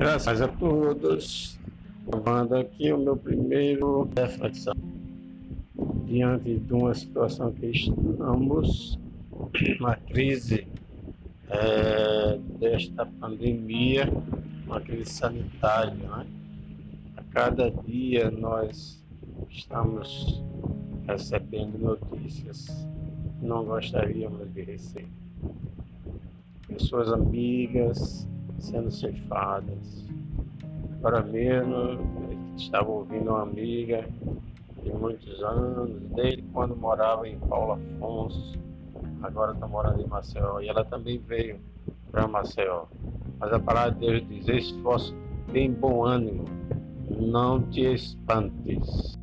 Graças a todos. Levando aqui o meu primeiro reflexão. Diante de uma situação que estamos, uma crise é, desta pandemia, uma crise sanitária. Né? A cada dia nós estamos recebendo notícias que não gostaríamos de receber. Pessoas amigas sendo ceifadas. Agora mesmo, estava ouvindo uma amiga de muitos anos, desde quando morava em Paulo Afonso, agora está morando em Maceió, e ela também veio para Maceió. Mas a palavra de Deus diz: esforço tem bom ânimo, não te espantes.